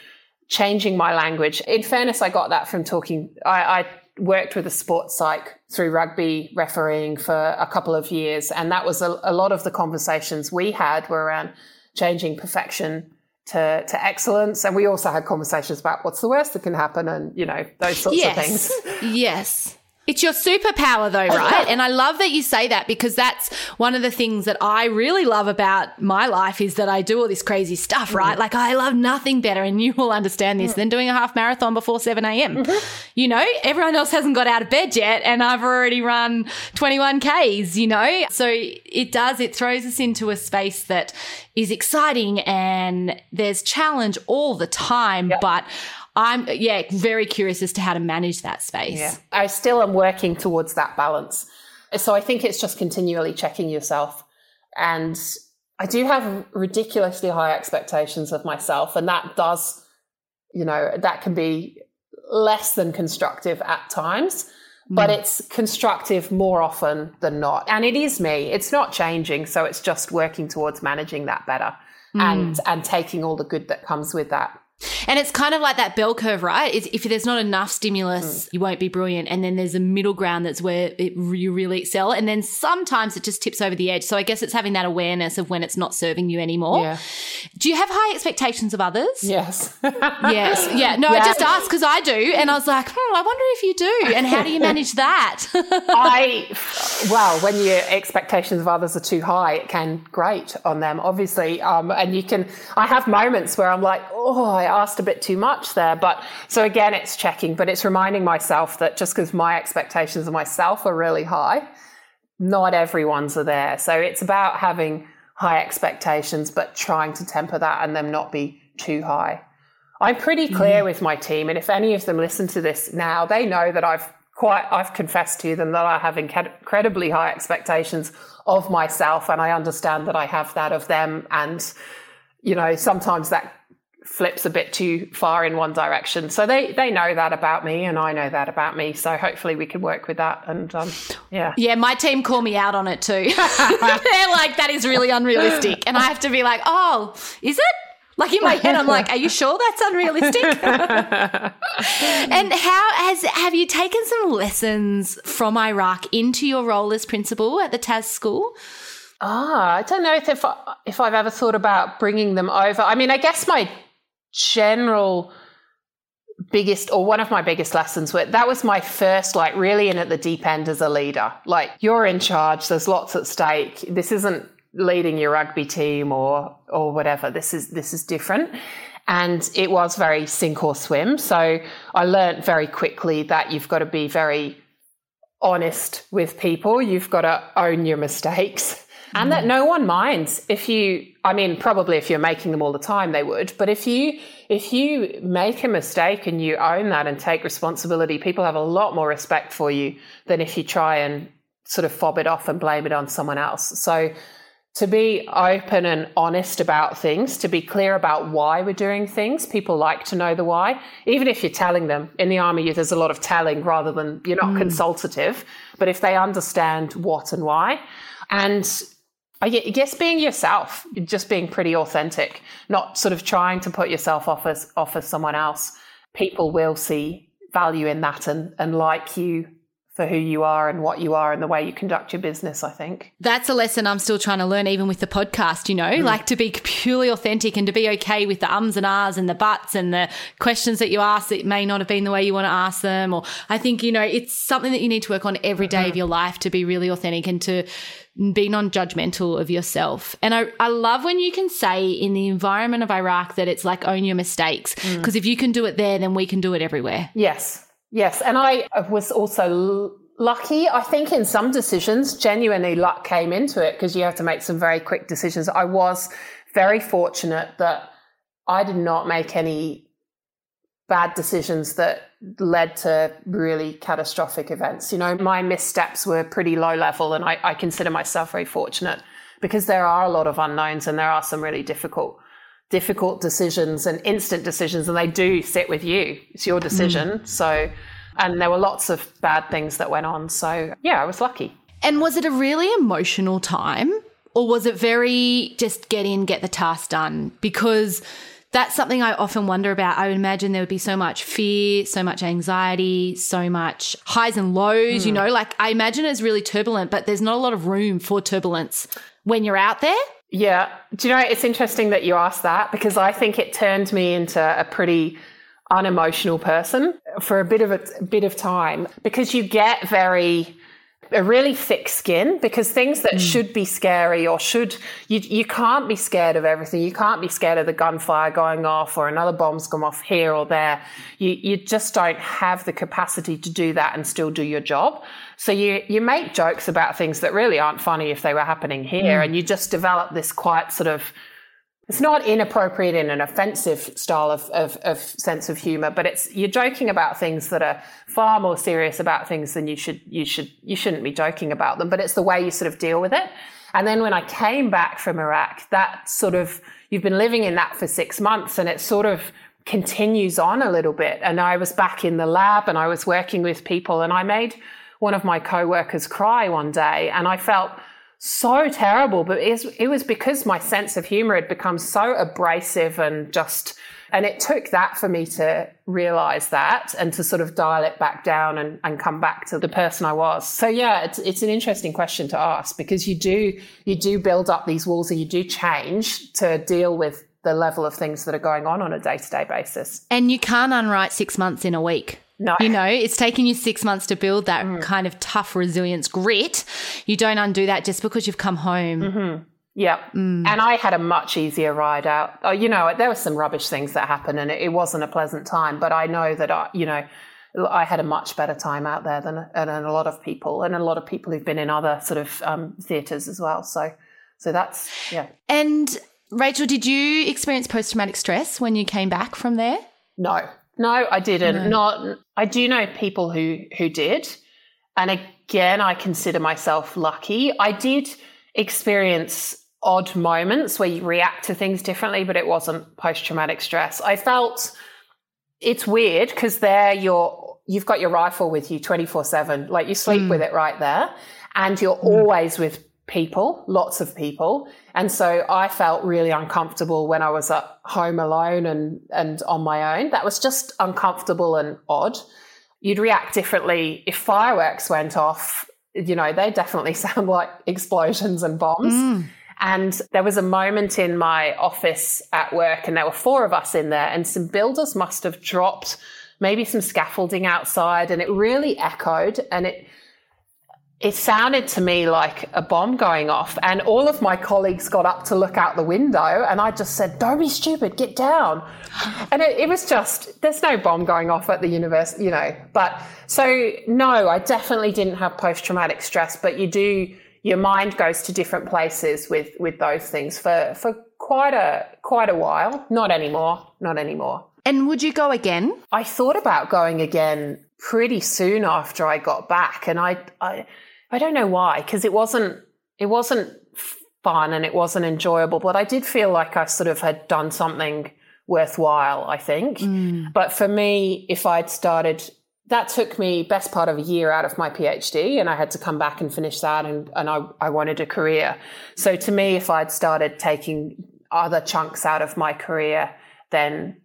changing my language. In fairness, I got that from talking, I, I worked with a sports psych through rugby refereeing for a couple of years. And that was a, a lot of the conversations we had were around changing perfection to, to excellence. And we also had conversations about what's the worst that can happen and, you know, those sorts yes. of things. yes. It's your superpower, though, right? and I love that you say that because that's one of the things that I really love about my life is that I do all this crazy stuff, right? Mm. Like, I love nothing better, and you will understand this, mm. than doing a half marathon before 7 a.m. Mm-hmm. You know, everyone else hasn't got out of bed yet, and I've already run 21 Ks, you know? So it does, it throws us into a space that is exciting and there's challenge all the time, yep. but I'm, yeah, very curious as to how to manage that space. Yeah. I still am working towards that balance. So I think it's just continually checking yourself. And I do have ridiculously high expectations of myself. And that does, you know, that can be less than constructive at times but mm. it's constructive more often than not. And it is me. It's not changing. So it's just working towards managing that better mm. and, and taking all the good that comes with that. And it's kind of like that bell curve, right? It's, if there's not enough stimulus, mm. you won't be brilliant. And then there's a middle ground that's where it, you really excel. And then sometimes it just tips over the edge. So I guess it's having that awareness of when it's not serving you anymore. Yeah. Do you have high expectations of others? Yes. yes. Yeah. No, yeah. I just asked because I do. And I was like, hmm, I wonder if you do. And how do you manage that? I, well, when your expectations of others are too high, it can grate on them, obviously. Um, and you can, I have moments where I'm like, oh, I asked a bit too much there. But so again, it's checking, but it's reminding myself that just because my expectations of myself are really high, not everyone's are there. So it's about having high expectations, but trying to temper that and them not be too high. I'm pretty clear mm-hmm. with my team, and if any of them listen to this now, they know that I've quite I've confessed to them that I have incredibly high expectations of myself, and I understand that I have that of them, and you know sometimes that flips a bit too far in one direction. So they they know that about me, and I know that about me. So hopefully we can work with that. And um, yeah, yeah, my team call me out on it too. They're like, that is really unrealistic, and I have to be like, oh, is it? Like in my head, I'm like, "Are you sure that's unrealistic?" and how has have you taken some lessons from Iraq into your role as principal at the TAS school? Ah, I don't know if if, if I've ever thought about bringing them over. I mean, I guess my general biggest or one of my biggest lessons were that was my first like really in at the deep end as a leader. Like you're in charge there's lots at stake. This isn't leading your rugby team or or whatever. This is this is different. And it was very sink or swim. So i learned very quickly that you've got to be very honest with people. You've got to own your mistakes and that no one minds if you i mean probably if you're making them all the time they would but if you if you make a mistake and you own that and take responsibility people have a lot more respect for you than if you try and sort of fob it off and blame it on someone else so to be open and honest about things, to be clear about why we're doing things. People like to know the why, even if you're telling them. In the army, there's a lot of telling rather than you're not mm. consultative. But if they understand what and why, and I guess being yourself, just being pretty authentic, not sort of trying to put yourself off as off as someone else. People will see value in that and, and like you for who you are and what you are and the way you conduct your business, I think. That's a lesson I'm still trying to learn, even with the podcast, you know, mm. like to be purely authentic and to be okay with the ums and ahs and the buts and the questions that you ask that may not have been the way you want to ask them. Or I think, you know, it's something that you need to work on every day mm-hmm. of your life to be really authentic and to be non judgmental of yourself. And I, I love when you can say in the environment of Iraq that it's like own your mistakes. Because mm. if you can do it there, then we can do it everywhere. Yes. Yes. And I was also lucky. I think in some decisions, genuinely luck came into it because you have to make some very quick decisions. I was very fortunate that I did not make any bad decisions that led to really catastrophic events. You know, my missteps were pretty low level, and I, I, consider myself very fortunate because there are a lot of unknowns and there are some really difficult, difficult decisions and instant decisions, and they do sit with you. It's your decision. Mm. So, and there were lots of bad things that went on. So, yeah, I was lucky. And was it a really emotional time? Or was it very just get in, get the task done? Because That's something I often wonder about. I would imagine there would be so much fear, so much anxiety, so much highs and lows, mm. you know, like I imagine it's really turbulent, but there's not a lot of room for turbulence when you're out there. Yeah. Do you know, it's interesting that you asked that because I think it turned me into a pretty unemotional person for a bit of a, a bit of time because you get very a really thick skin because things that mm. should be scary or should you you can't be scared of everything. You can't be scared of the gunfire going off or another bomb's come off here or there. You you just don't have the capacity to do that and still do your job. So you you make jokes about things that really aren't funny if they were happening here, mm. and you just develop this quite sort of it's not inappropriate in an offensive style of, of, of, sense of humor, but it's you're joking about things that are far more serious about things than you should you should you shouldn't be joking about them. But it's the way you sort of deal with it. And then when I came back from Iraq, that sort of you've been living in that for six months, and it sort of continues on a little bit. And I was back in the lab, and I was working with people, and I made one of my co-workers cry one day, and I felt so terrible, but it was, because my sense of humor had become so abrasive and just, and it took that for me to realize that and to sort of dial it back down and, and come back to the person I was. So yeah, it's, it's an interesting question to ask because you do, you do build up these walls and you do change to deal with the level of things that are going on on a day to day basis. And you can't unwrite six months in a week. No. You know, it's taken you six months to build that mm. kind of tough resilience grit. You don't undo that just because you've come home. Mm-hmm. Yeah. Mm. And I had a much easier ride out. Oh, you know, there were some rubbish things that happened and it, it wasn't a pleasant time, but I know that I, you know, I had a much better time out there than, than a lot of people and a lot of people who've been in other sort of um, theatres as well. So, so that's, yeah. And Rachel, did you experience post traumatic stress when you came back from there? No, no, I didn't. No. Not. I do know people who who did, and again, I consider myself lucky. I did experience odd moments where you react to things differently, but it wasn't post traumatic stress. I felt it's weird because there you're you've got your rifle with you 24 7 like you sleep mm. with it right there and you're mm. always with people, lots of people. And so I felt really uncomfortable when I was at home alone and, and on my own. That was just uncomfortable and odd. You'd react differently if fireworks went off. You know, they definitely sound like explosions and bombs. Mm. And there was a moment in my office at work, and there were four of us in there, and some builders must have dropped maybe some scaffolding outside, and it really echoed. And it it sounded to me like a bomb going off. And all of my colleagues got up to look out the window, and I just said, Don't be stupid, get down. And it, it, was just, there's no bomb going off at the university, you know. But so, no, I definitely didn't have post traumatic stress, but you do, your mind goes to different places with, with those things for, for quite a, quite a while. Not anymore, not anymore. And would you go again? I thought about going again pretty soon after I got back, and I, I I don't know why, because it wasn't it wasn't fun and it wasn't enjoyable, but I did feel like I sort of had done something worthwhile, I think. Mm. But for me, if I'd started that took me best part of a year out of my PhD and I had to come back and finish that and, and I, I wanted a career. So to me, if I'd started taking other chunks out of my career, then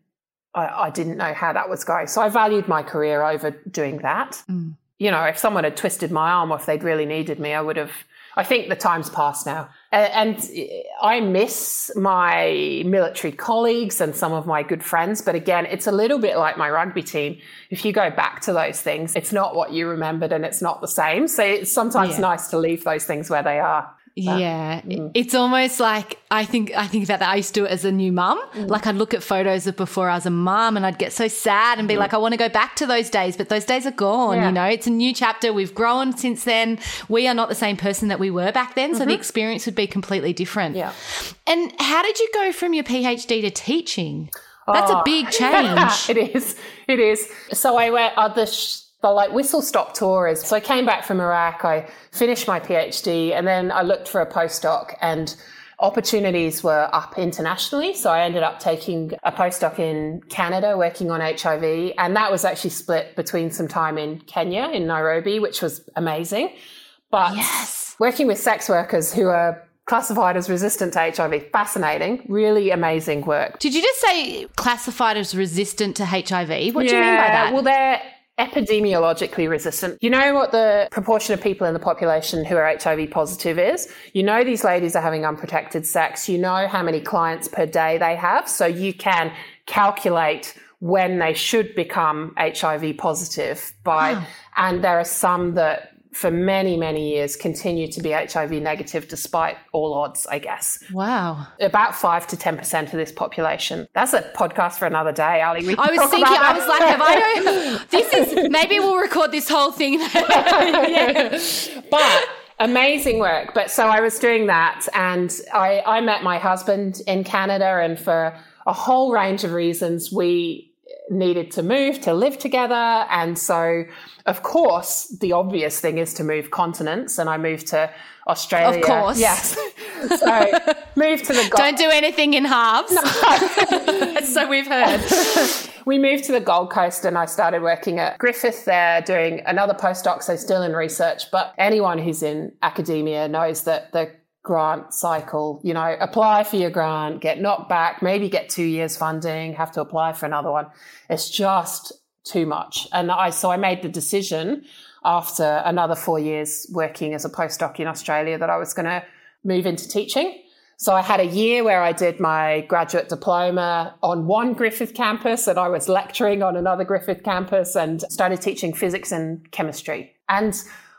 I, I didn't know how that was going. So I valued my career over doing that. Mm you know, if someone had twisted my arm or if they'd really needed me, I would have. I think the time's passed now. And eh, I miss my military colleagues and some of my good friends. But again, it's a little bit like my rugby team. If you go back to those things, it's not what you remembered and it's not the same. So it's sometimes yeah. nice to leave those things where they are yeah, mm. it's almost like I think I think about that. I used to do it as a new mum. Mm. Like I'd look at photos of before I was a mum, and I'd get so sad and be mm. like, I want to go back to those days, but those days are gone. Yeah. You know, it's a new chapter. We've grown since then. We are not the same person that we were back then, mm-hmm. so the mm-hmm. experience would be completely different. Yeah. And how did you go from your PhD to teaching? That's oh. a big change. it is. It is. So I went. Uh, the sh- the like whistle stop tours. So I came back from Iraq, I finished my PhD, and then I looked for a postdoc and opportunities were up internationally. So I ended up taking a postdoc in Canada working on HIV. And that was actually split between some time in Kenya, in Nairobi, which was amazing. But yes. working with sex workers who are classified as resistant to HIV. Fascinating, really amazing work. Did you just say classified as resistant to HIV? What do you mean by that? Well, they're epidemiologically resistant. You know what the proportion of people in the population who are HIV positive is? You know these ladies are having unprotected sex. You know how many clients per day they have. So you can calculate when they should become HIV positive by, wow. and there are some that for many, many years continue to be HIV negative despite all odds, I guess. Wow. About 5 to 10% of this population. That's a podcast for another day, Ali. We I was thinking, I was like, have I know? This is, maybe we'll record this whole thing. yeah. But amazing work. But so I was doing that and I, I met my husband in Canada and for a whole range of reasons, we needed to move to live together. And so, of course, the obvious thing is to move continents. And I moved to Australia. Of course. Yes. so, moved to the Gold. Don't do anything in halves. No. so we've heard. we moved to the Gold Coast and I started working at Griffith there doing another postdoc, so still in research. But anyone who's in academia knows that the grant cycle. You know, apply for your grant, get knocked back, maybe get two years funding, have to apply for another one. It's just too much. And I, so I made the decision after another four years working as a postdoc in Australia that I was going to move into teaching. So I had a year where I did my graduate diploma on one Griffith campus and I was lecturing on another Griffith campus and started teaching physics and chemistry. And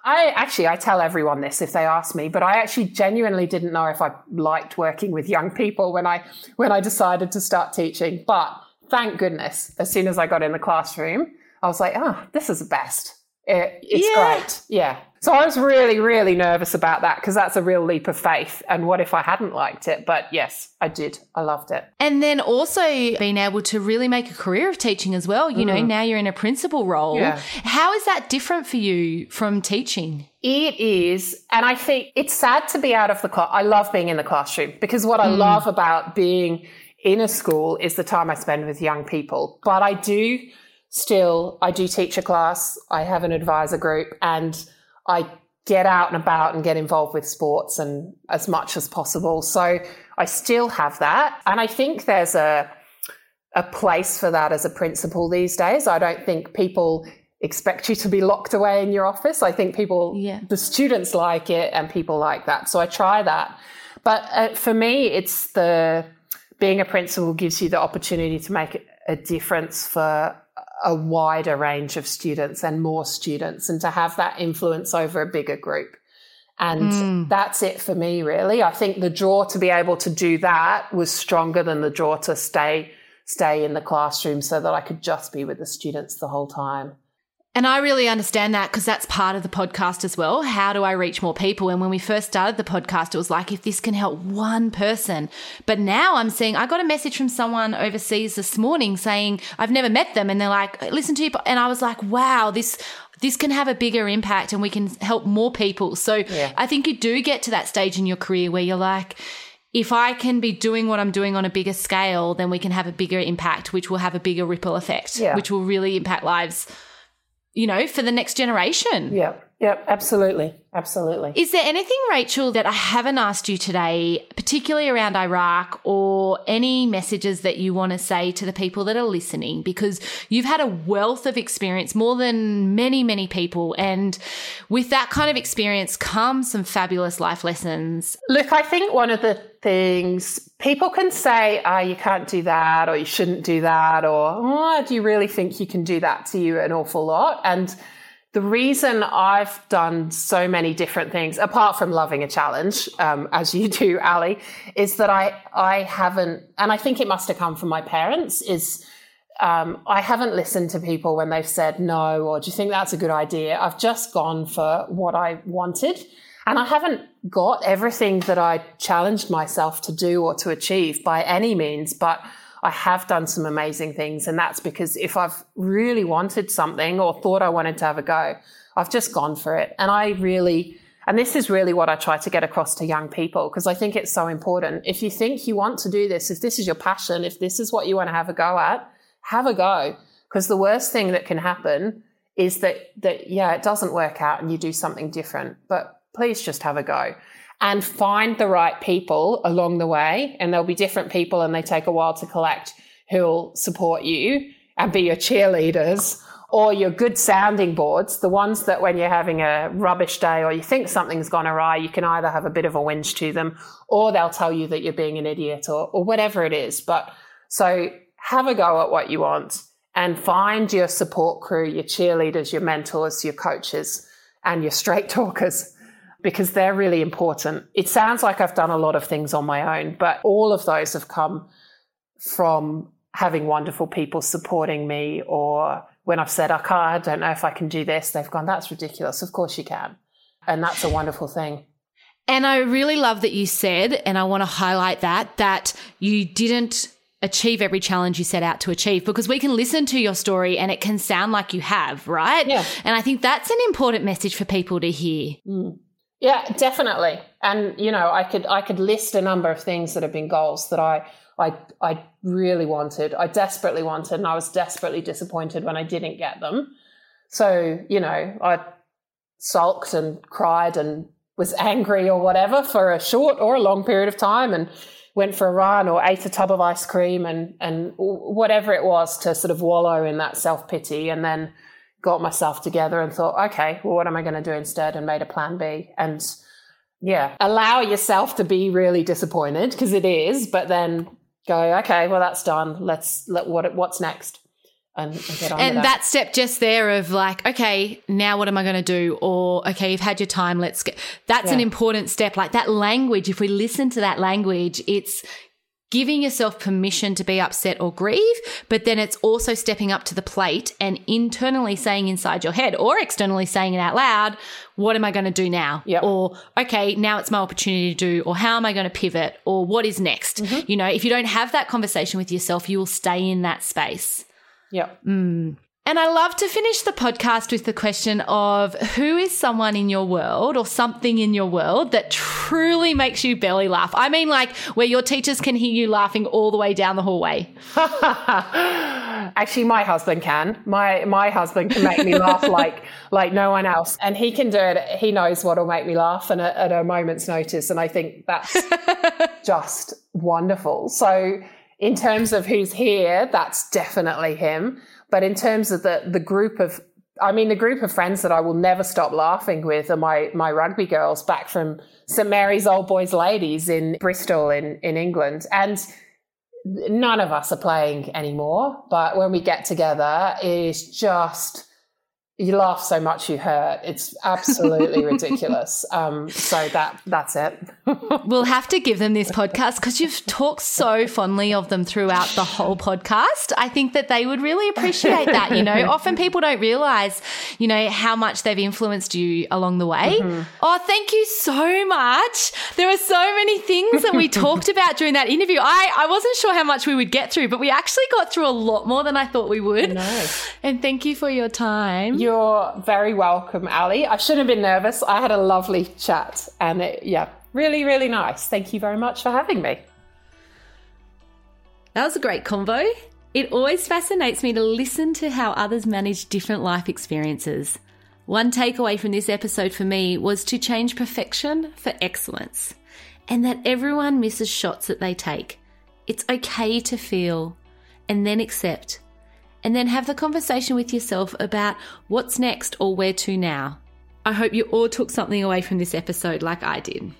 I actually, I tell everyone this if they ask me, but I actually genuinely didn't know if I liked working with young people when I, when I decided to start teaching. But thank goodness, as soon as I got in the classroom, I was like, oh, this is the best. It, it's yeah. great. Yeah. So I was really, really nervous about that because that's a real leap of faith. And what if I hadn't liked it? But yes, I did. I loved it. And then also being able to really make a career of teaching as well. You mm. know, now you're in a principal role. Yeah. How is that different for you from teaching? It is. And I think it's sad to be out of the class. I love being in the classroom because what I mm. love about being in a school is the time I spend with young people. But I do still, I do teach a class. I have an advisor group and I get out and about and get involved with sports and as much as possible. So I still have that. And I think there's a, a place for that as a principal these days. I don't think people expect you to be locked away in your office. I think people, yeah. the students like it and people like that. So I try that. But uh, for me, it's the being a principal gives you the opportunity to make a difference for a wider range of students and more students and to have that influence over a bigger group. And mm. that's it for me, really. I think the draw to be able to do that was stronger than the draw to stay stay in the classroom so that I could just be with the students the whole time. And I really understand that because that's part of the podcast as well. How do I reach more people? And when we first started the podcast, it was like, if this can help one person. But now I'm seeing, I got a message from someone overseas this morning saying, I've never met them. And they're like, listen to you. And I was like, wow, this, this can have a bigger impact and we can help more people. So yeah. I think you do get to that stage in your career where you're like, if I can be doing what I'm doing on a bigger scale, then we can have a bigger impact, which will have a bigger ripple effect, yeah. which will really impact lives you know, for the next generation. Yeah. Yeah, absolutely. Absolutely. Is there anything, Rachel, that I haven't asked you today, particularly around Iraq, or any messages that you want to say to the people that are listening? Because you've had a wealth of experience, more than many, many people. And with that kind of experience comes some fabulous life lessons. Look, I think one of the things people can say, oh, you can't do that, or you shouldn't do that, or oh, do you really think you can do that to you an awful lot? And the reason I've done so many different things, apart from loving a challenge, um, as you do, Ali, is that I I haven't, and I think it must have come from my parents. Is um, I haven't listened to people when they've said no, or do you think that's a good idea? I've just gone for what I wanted, and I haven't got everything that I challenged myself to do or to achieve by any means, but I have done some amazing things. And that's because if I've really wanted something or thought I wanted to have a go, I've just gone for it. And I really, and this is really what I try to get across to young people because I think it's so important. If you think you want to do this, if this is your passion, if this is what you want to have a go at, have a go. Because the worst thing that can happen is that, that, yeah, it doesn't work out and you do something different. But please just have a go. and find the right people along the way. And there'll be different people and they take a while to collect who'll support you and be your cheerleaders or your good sounding boards, the ones that when you're having a rubbish day or you think something's gone awry, you can either have a bit of a whinge to them or they'll tell you that you're being an idiot or, or whatever it is. But so have a go at what you want and find your support crew, your cheerleaders, your mentors, your coaches, and your straight talkers because they're really important. It sounds like I've done a lot of things on my own, but all of those have come from having wonderful people supporting me or when I've said, okay, I don't know if I can do this, they've gone, that's ridiculous. Of course you can. And that's a wonderful thing. And I really love that you said, and I want to highlight that, that you didn't achieve every challenge you set out to achieve because we can listen to your story and it can sound like you have, right? Yeah. And I think that's an important message for people to hear. Mm. Yeah, definitely. And you know, I could I could list a number of things that have been goals that I I I really wanted. I desperately wanted and I was desperately disappointed when I didn't get them. So, you know, I sulked and cried and was angry or whatever for a short or a long period of time and went for a run or ate a tub of ice cream and and whatever it was to sort of wallow in that self-pity and then got myself together and thought, okay, well what am I going to do instead and made a plan B and yeah, allow yourself to be really disappointed because it is, but then go, okay, well that's done. Let's let what what's next. And, and, and that. that. step just there of like, okay, now what am I going to do? Or, okay, you've had your time. Let's get, that's yeah. an important step. Like that language, if we listen to that language, it's giving yourself permission to be upset or grieve, but then it's also stepping up to the plate and internally saying inside your head or externally saying it out loud, what am I going to do now? Yep. Or, okay, now it's my opportunity to do, or how am I going to pivot? Or what is next? Mm-hmm. You know, if you don't have that conversation with yourself, you will stay in that space. Yeah. Mm. And I love to finish the podcast with the question of who is someone in your world or something in your world that truly makes you belly laugh? I mean, like where your teachers can hear you laughing all the way down the hallway. Actually, my husband can. My my husband can make me laugh like like no one else, and he can do it. He knows what will make me laugh, and at, at a moment's notice. And I think that's just wonderful. So, in terms of who's here, that's definitely him. But in terms of the the group of I mean, the group of friends that I will never stop laughing with are my, my rugby girls back from St Mary's Old Boys Ladies in Bristol in, in England. And none of us are playing anymore. But when we get together, it is just you laugh so much you hurt. It's absolutely ridiculous. Um, so that that's it. we'll have to give them this podcast because you've talked so fondly of them throughout the whole podcast. I think that they would really appreciate that. You know, often people don't realize, you know, how much they've influenced you along the way. Mm-hmm. Oh, thank you so much. There were so many things that we talked about during that interview. I, I wasn't sure how much we would get through, but we actually got through a lot more than I thought we would. And thank you for your time. You're very welcome, Ali. I shouldn't have been nervous. I had a lovely chat and it, yeah, really, really nice. Thank you very much for having me. That was a great convo. It always fascinates me to listen to how others manage different life experiences. One takeaway from this episode for me was to change perfection for excellence and that everyone misses shots that they take. It's okay to feel and then accept and then have the conversation with yourself about what's next or where to now. I hope you all took something away from this episode like I did.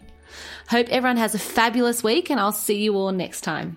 Hope everyone has a fabulous week, and I'll see you all next time.